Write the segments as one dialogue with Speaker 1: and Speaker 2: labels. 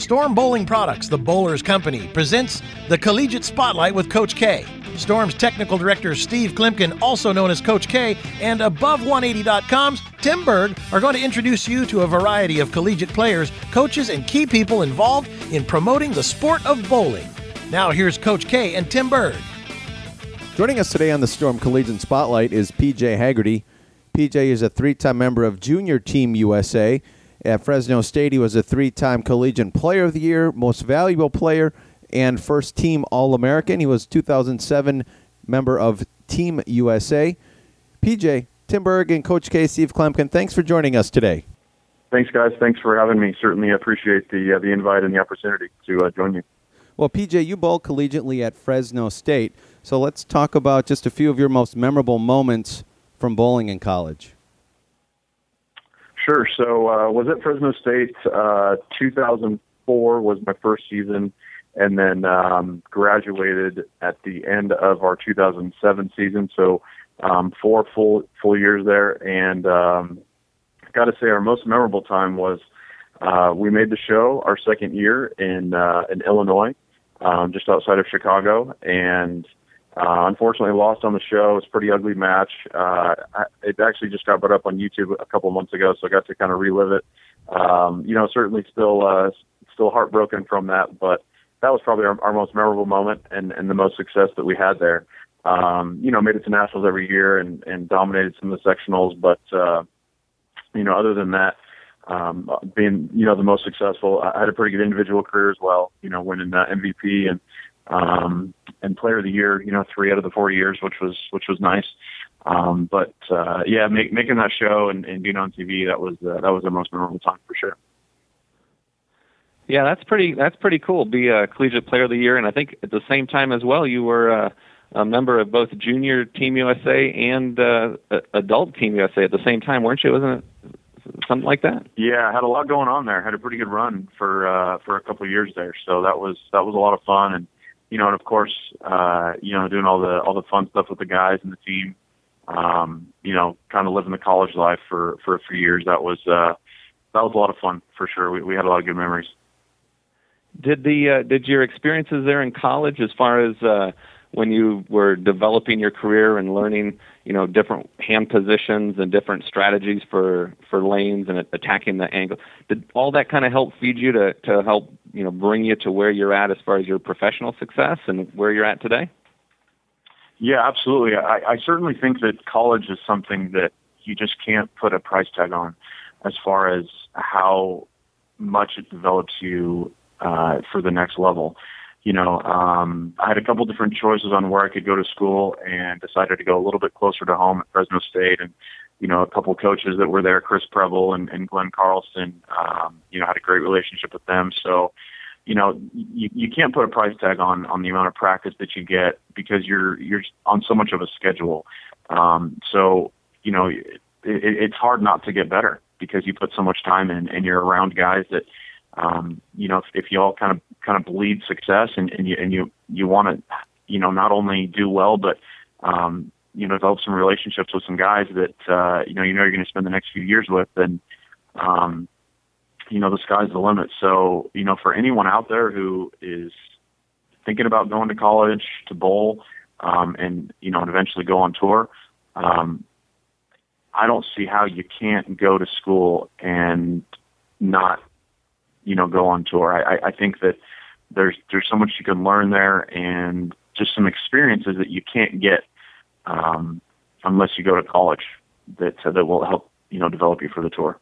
Speaker 1: Storm Bowling Products, the Bowlers Company, presents the Collegiate Spotlight with Coach K. Storm's technical director Steve Kloempken, also known as Coach K, and Above180.com's Tim Berg are going to introduce you to a variety of collegiate players, coaches, and key people involved in promoting the sport of bowling. Now here's Coach K and Tim Berg.
Speaker 2: Joining us today on the Storm Collegiate Spotlight is PJ Haggerty. PJ is a three time member of Junior Team USA. At Fresno State, he was a three time Collegiate Player of the Year, Most Valuable Player, and First Team All American. He was 2007 member of Team USA. PJ, Tim Berg, and Coach K, Steve Kloempken, thanks for joining us today.
Speaker 3: Thanks, guys. Thanks for having me. Certainly appreciate the uh, the invite and the opportunity to uh, join you.
Speaker 2: Well, PJ, you bowl collegiately at Fresno State, so let's talk about just a few of your most memorable moments from bowling in college.
Speaker 3: Sure. So uh, was at Fresno State. Uh, 2004 was my first season, and then um, graduated at the end of our 2007 season. So um, four full full years there, and um, got to say our most memorable time was uh, we made the show our second year in uh, in Illinois, um, just outside of Chicago, and uh, unfortunately, lost on the show. It's a pretty ugly match. Uh, it actually just got put up on YouTube a couple months ago, so I got to kind of relive it. Um, you know, certainly still uh, still heartbroken from that, but that was probably our, our most memorable moment and, and the most success that we had there. Um, you know, made it to nationals every year and, and dominated some of the sectionals, but uh, you know, other than that, um, being you know the most successful, I had a pretty good individual career as well. You know, winning uh, MVP and um, and Player of the Year, you know, three out of the four years, which was which was nice. Um, but uh, yeah, make, making that show and, and being on TV, that was uh, that was the most memorable time for sure.
Speaker 4: Yeah, that's pretty that's pretty cool. Be a collegiate player of the year, and I think at the same time as well, you were uh, a member of both Junior Team USA and uh, Adult Team USA at the same time, weren't you? Wasn't it something like that?
Speaker 3: Yeah, I had a lot going on there. Had a pretty good run for uh, for a couple of years there, so that was that was a lot of fun and you know, and of course, uh, you know, doing all the all the fun stuff with the guys and the team. Um, you know, kind of living the college life for for a few years. That was uh, that was a lot of fun for sure. We we had a lot of good memories.
Speaker 4: Did the uh, did your experiences there in college, as far as uh, when you were developing your career and learning, you know, different hand positions and different strategies for for lanes and attacking the angle. Did all that kind of help feed you to to help you know bring you to where you're at as far as your professional success and where you're at today?
Speaker 3: Yeah, absolutely. I, I certainly think that college is something that you just can't put a price tag on, as far as how much it develops you uh, for the next level you know, um, I had a couple different choices on where I could go to school and decided to go a little bit closer to home at Fresno State. And, you know, a couple coaches that were there, Chris Preble and, and Glenn Carlson, um, you know, had a great relationship with them. So, you know, you, you can't put a price tag on, on the amount of practice that you get because you're, you're on so much of a schedule. Um, so, you know, it, it, it's hard not to get better because you put so much time in and you're around guys that, um, you know, if, if you all kind of kind of bleed success and, and you and you you want to, you know, not only do well but um, you know develop some relationships with some guys that uh, you know you know you're going to spend the next few years with, and um, you know the sky's the limit. So you know, for anyone out there who is thinking about going to college to bowl um, and you know and eventually go on tour. Um, I don't see how you can't go to school and not you know, go on tour. I, I think that there's there's so much you can learn there, and just some experiences that you can't get um, unless you go to college. That uh, that will help you know develop you for the tour.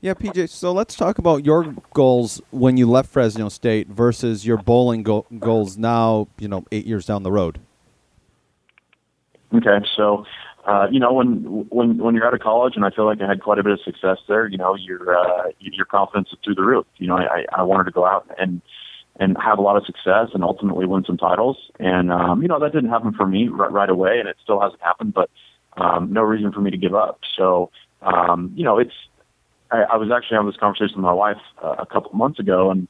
Speaker 2: Yeah, PJ. So let's talk about your goals when you left Fresno State versus your bowling go- goals now. You know, eight years down the road.
Speaker 3: Okay, so uh, you know, when when when you're out of college, and I feel like I had quite a bit of success there. You know, your uh, your confidence is through the roof. You know, I I wanted to go out and and have a lot of success and ultimately win some titles. And um, you know, that didn't happen for me right, right away, and it still hasn't happened. But um, no reason for me to give up. So um, you know, it's I, I was actually having this conversation with my wife uh, a couple of months ago, and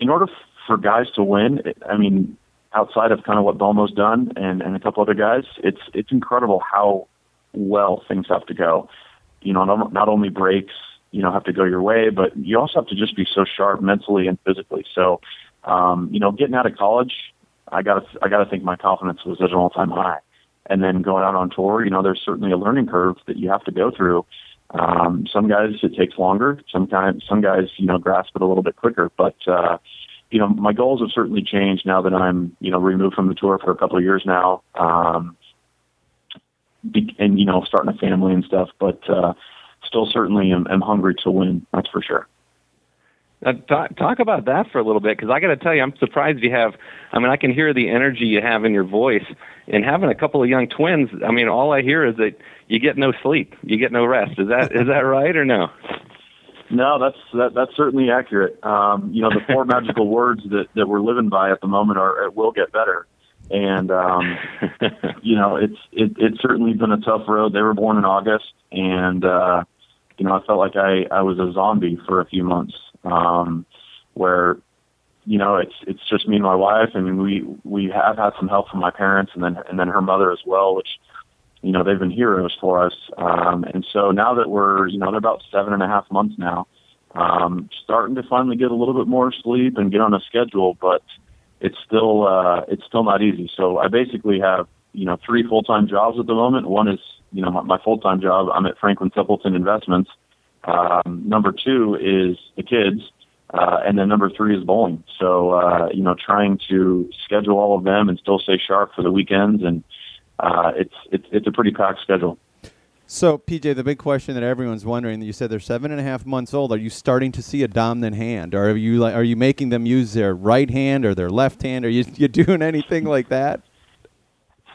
Speaker 3: in order for guys to win, it, I mean, outside of kind of what Belmo's done and, and a couple other guys, it's it's incredible how well things have to go. You know, not, not only breaks, you know have to go your way, but you also have to just be so sharp mentally and physically. So, um, you know, getting out of college, I got I got to think my confidence was at an all time high, and then going out on tour, you know, there's certainly a learning curve that you have to go through. Um, some guys it takes longer. Sometimes some guys you know grasp it a little bit quicker, but uh, you know my goals have certainly changed now that I'm you know removed from the tour for a couple of years now. Um, and you know starting a family and stuff, but uh, still certainly am, am hungry to win. That's for sure.
Speaker 4: Uh, talk, talk about that for a little bit because I got to tell you, I'm surprised you have. I mean, I can hear the energy you have in your voice, and having a couple of young twins. I mean, all I hear is that you get no sleep, you get no rest. Is that is that right or no?
Speaker 3: No, that's that, that's certainly accurate. Um, you know, the four magical words that that we're living by at the moment are "it will get better," and um, you know, it's it, it's certainly been a tough road. They were born in August, and uh, you know, I felt like I I was a zombie for a few months um, where you know it's it's just me and my wife. Mean, we we have had some help from my parents and then and then her mother as well, which you know they've been heroes for us. Um, and so now that we're you know they're about seven and a half months now, um, starting to finally get a little bit more sleep and get on a schedule, but it's still uh, it's still not easy. So I basically have you know three full time jobs at the moment. One is you know my, full time job. I'm at Franklin Templeton Investments um, number two is the kids, uh, and then number three is bowling. So uh, you know, trying to schedule all of them and still stay sharp for the weekends, and uh, it's it's it's a pretty packed schedule.
Speaker 2: So, PJ, the big question that everyone's wondering: you said they're seven and a half months old. Are you starting to see a dominant hand, or are you like, are you making them use their right hand or their left hand? Are you you doing anything like that?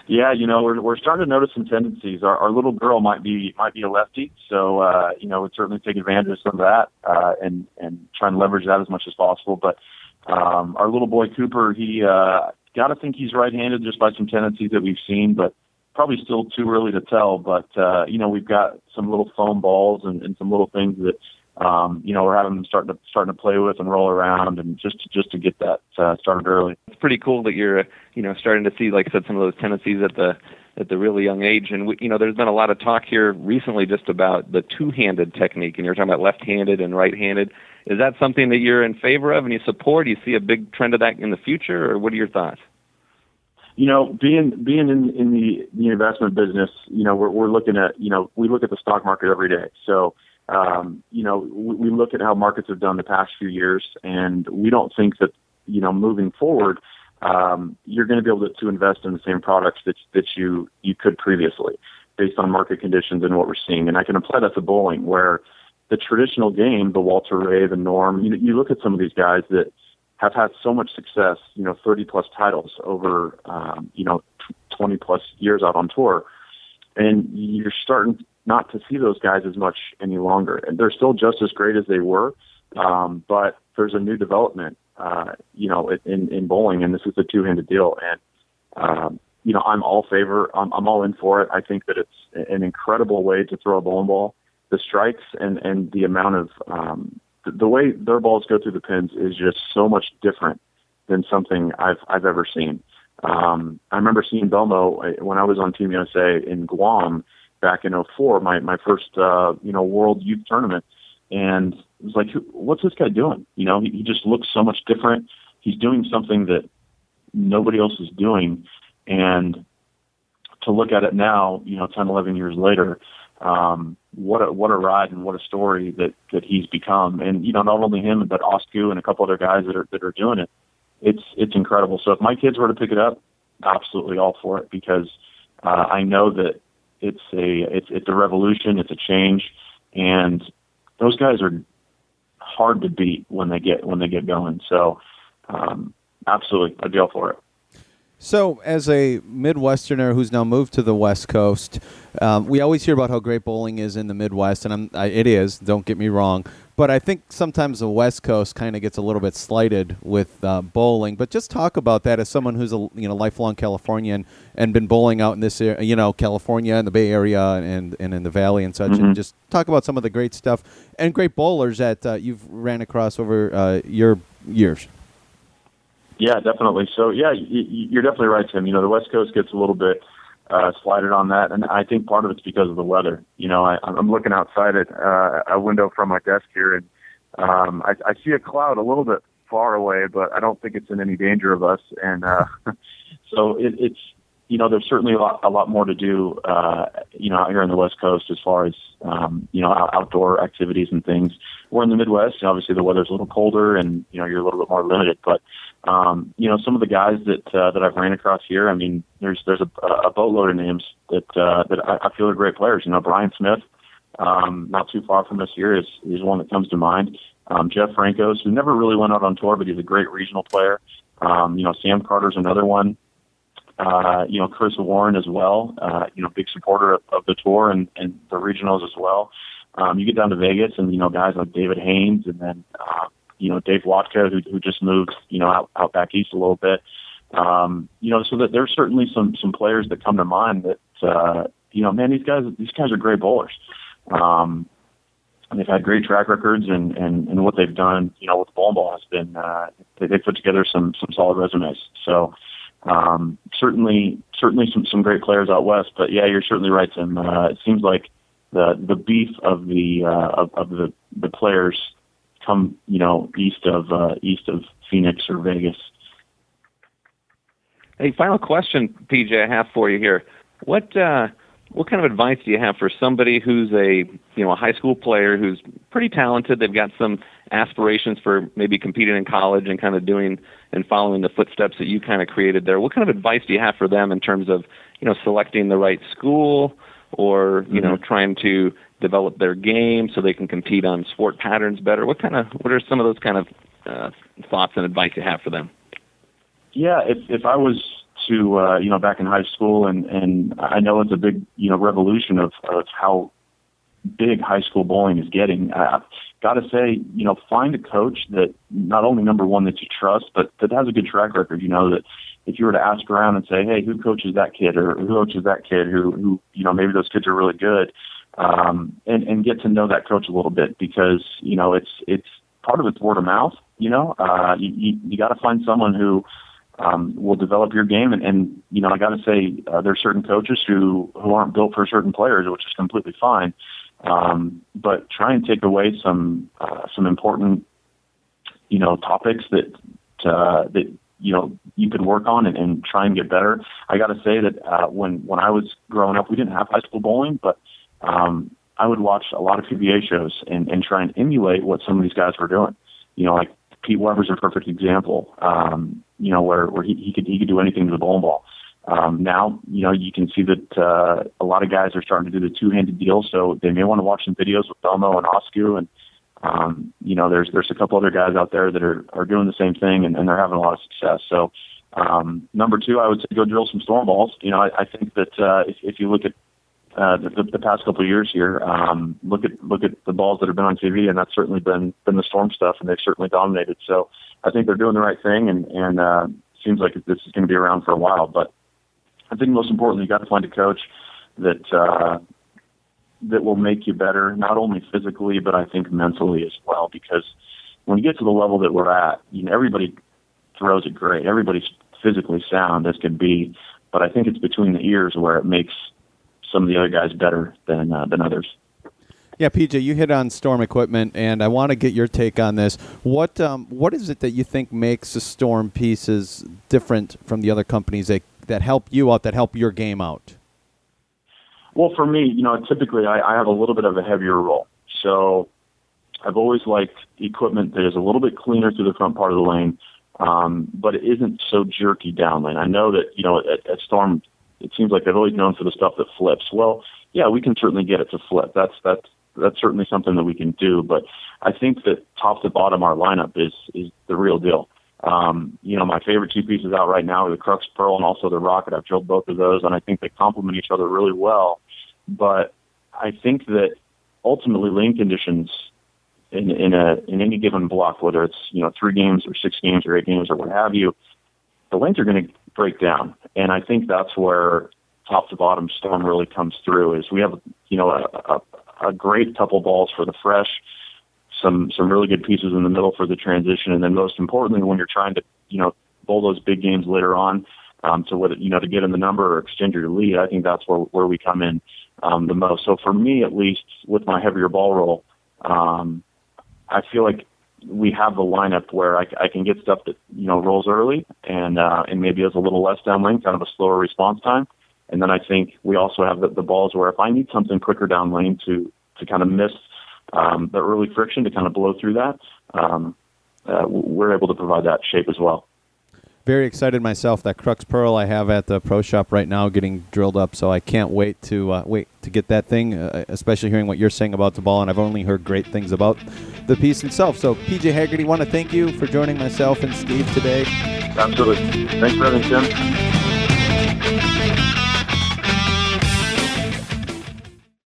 Speaker 3: Yeah, you know, we're we're starting to notice some tendencies. Our, our little girl might be might be a lefty, so uh, you know, we'd certainly take advantage of some of that uh, and and try and leverage that as much as possible. But um, our little boy Cooper, he uh, got to think he's right-handed just by some tendencies that we've seen, but probably still too early to tell. But uh, you know, we've got some little foam balls and, and some little things that um, you know, we're having them starting to starting to play with and roll around, and just to, just to get that uh, started early.
Speaker 4: It's pretty cool that you're, you know, starting to see, like I said, some of those tendencies at the at the really young age. And we, you know, there's been a lot of talk here recently just about the two-handed technique, and you're talking about left-handed and right-handed. Is that something that you're in favor of and you support? Do you see a big trend of that in the future, or what are your thoughts?
Speaker 3: You know, being being in in the, the investment business, you know, we're we're looking at, you know, we look at the stock market every day, so um, you know, we, we look at how markets have done the past few years, and we don't think that, you know, moving forward, um, you're going to be able to, to invest in the same products that that you you could previously, based on market conditions and what we're seeing. And I can apply that to bowling, where the traditional game, the Walter Ray, the Norm, you, you look at some of these guys that have had so much success, you know, 30 plus titles over, um, you know, 20 plus years out on tour. And you're starting not to see those guys as much any longer. And they're still just as great as they were, um, but there's a new development, uh, you know, in, in bowling, and this is a two-handed deal. And um, you know, I'm all favor. I'm, I'm all in for it. I think that it's an incredible way to throw a bowling ball. The strikes and and the amount of um, the, the way their balls go through the pins is just so much different than something I've I've ever seen. Um, I remember seeing Belmo uh, when I was on Team USA in Guam back in 04, my, my first, uh, you know, world youth tournament. And it was like, what's this guy doing? You know, he, he just looks so much different. He's doing something that nobody else is doing. And to look at it now, you know, 10, 11 years later, um, what a, what a ride and what a story that, that he's become. And, you know, not only him, but Osku and a couple other guys that are, that are doing it. It's, it's incredible. So if my kids were to pick it up, absolutely all for it because, uh, I know that it's a it's it's a revolution. It's a change, and those guys are hard to beat when they get when they get going. So, um, absolutely, I'd for it.
Speaker 2: So, as a Midwesterner who's now moved to the West Coast, um, we always hear about how great bowling is in the Midwest, and I, it is. Don't get me wrong, but I think sometimes the West Coast kind of gets a little bit slighted with uh, bowling. But just talk about that as someone who's a you know lifelong Californian and been bowling out in this area, you know California and the Bay Area and and in the Valley and such, mm-hmm. and just talk about some of the great stuff and great bowlers that uh, you've ran across over uh, your years.
Speaker 3: Yeah, definitely. So yeah, you're definitely right, Tim. You know, the West Coast gets a little bit uh, slided on that, and I think part of it's because of the weather. You know, I, I'm looking outside at uh, a window from my desk here, and um, I, I see a cloud a little bit far away, but I don't think it's in any danger of us. And uh, so it, it's you know, there's certainly a lot, a lot more to do, uh, you know, out here on the West Coast as far as, um, you know, outdoor activities and things. We're in the Midwest, and obviously the weather's a little colder and, you know, you're a little bit more limited. But, um, you know, some of the guys that, uh, that I've ran across here, I mean, there's, there's a, a boatload of names that, uh, that I, I feel are great players. You know, Brian Smith, um, not too far from us here is, is one that comes to mind. Um, Jeff Francos, who never really went out on tour, but he's a great regional player. Um, you know, Sam Carter's another one uh, you know, Chris Warren as well, uh, you know, big supporter of, of the tour and, and the regionals as well. Um, you get down to Vegas and, you know, guys like David Haynes and then, uh, you know, Dave Watka, who, who just moved, you know, out, out back east a little bit. Um, you know, so that there's certainly some, some players that come to mind that, uh, you know, man, these guys, these guys are great bowlers. Um, they've had great track records and, and, and what they've done, you know, with the bowling ball has been, uh, they, they put together some, some solid resumes. So, um, certainly, certainly some some great players out west. But yeah, you're certainly right, Tim. Uh, it seems like the the beef of the uh, of, of the the players come you know east of uh, east of Phoenix or Vegas.
Speaker 4: Hey, final question, PJ, I have for you here. What uh, what kind of advice do you have for somebody who's a you know a high school player who's pretty talented? They've got some aspirations for maybe competing in college and kind of doing and following the footsteps that you kind of created there. What kind of advice do you have for them in terms of you know selecting the right school or you mm-hmm. know trying to develop their game so they can compete on sport patterns better? What kind of what are some of those kind of uh, thoughts and advice you have for them?
Speaker 3: Yeah, if if I was to uh, you know back in high school and and I know it's a big you know revolution of of how big high school bowling is getting. Uh, got to say, you know, find a coach that not only number one that you trust, but that has a good track record. You know that if you were to ask around and say, hey, who coaches that kid or who coaches that kid, who who you know maybe those kids are really good, um, and and get to know that coach a little bit because you know it's it's part of it's word of mouth. You know, uh, you you, you got to find someone who um, will develop your game. And, and you know, I got to say, uh, there are certain coaches who who aren't built for certain players, which is completely fine. Um, but try and take away some uh, some important, you know, topics that uh, that you know you could work on and, and try and get better. I got to say that uh, when when I was growing up, we didn't have high school bowling, but um, I would watch a lot of PBA shows and, and try and emulate what some of these guys were doing. You know, like Pete Weber's a perfect example. Um, you know, where where he, he could he could do anything to the bowling ball. Um, now, you know, you can see that uh, a lot of guys are starting to do the two-handed deal, so they may want to watch some videos with Belmo and Osku, and um, you know, there's there's a couple other guys out there that are are doing the same thing, and, and they're having a lot of success. So, um, number two, I would say go drill some storm balls. You know, I, I think that uh, if, if you look at uh, the, the past couple of years here, um, look at look at the balls that have been on TV, and that's certainly been been the storm stuff, and they've certainly dominated. So, I think they're doing the right thing, and and uh, seems like this is going to be around for a while, but I think most importantly, you got to find a coach that uh, that will make you better, not only physically but I think mentally as well. Because when you get to the level that we're at, you know, everybody throws it great. Everybody's physically sound as can be, but I think it's between the ears where it makes some of the other guys better than uh, than others.
Speaker 2: Yeah, PJ, you hit on storm equipment, and I want to get your take on this. What um, what is it that you think makes the storm pieces different from the other companies that that help you out, that help your game out?
Speaker 3: Well, for me, you know, typically I, I have a little bit of a heavier roll. So I've always liked equipment that is a little bit cleaner through the front part of the lane, um, but it isn't so jerky down lane. I know that, you know, at, at Storm, it seems like they've always known for the stuff that flips. Well, yeah, we can certainly get it to flip. That's, that's, that's certainly something that we can do. But I think that top to bottom, our lineup is, is the real deal. Um, you know, my favorite two pieces out right now are the Crux Pearl and also the Rocket. I've drilled both of those, and I think they complement each other really well. But I think that ultimately lane conditions in, in a in any given block, whether it's you know three games or six games or eight games or what have you, the lanes are going to break down, and I think that's where top to bottom storm really comes through. Is we have you know a, a, a great couple balls for the fresh some some really good pieces in the middle for the transition, and then most importantly, when you're trying to you know bowl those big games later on, um, to what you know to get in the number or extend your lead. I think that's where where we come in um, the most. So for me, at least, with my heavier ball roll, um, I feel like we have the lineup where I, I can get stuff that you know rolls early and uh, and maybe has a little less downlane, kind of a slower response time. And then I think we also have the, the balls where if I need something quicker down lane to to kind of miss um, the early friction to kind of blow through that, um, uh, we're able to provide that shape as well.
Speaker 2: Very excited myself. That Crux Pearl I have at the pro shop right now, getting drilled up. So I can't wait to uh, wait to get that thing. Uh, especially hearing what you're saying about the ball, and I've only heard great things about the piece itself. So PJ Haggerty, want to thank you for joining myself and Steve today.
Speaker 3: Absolutely. Thanks for having me.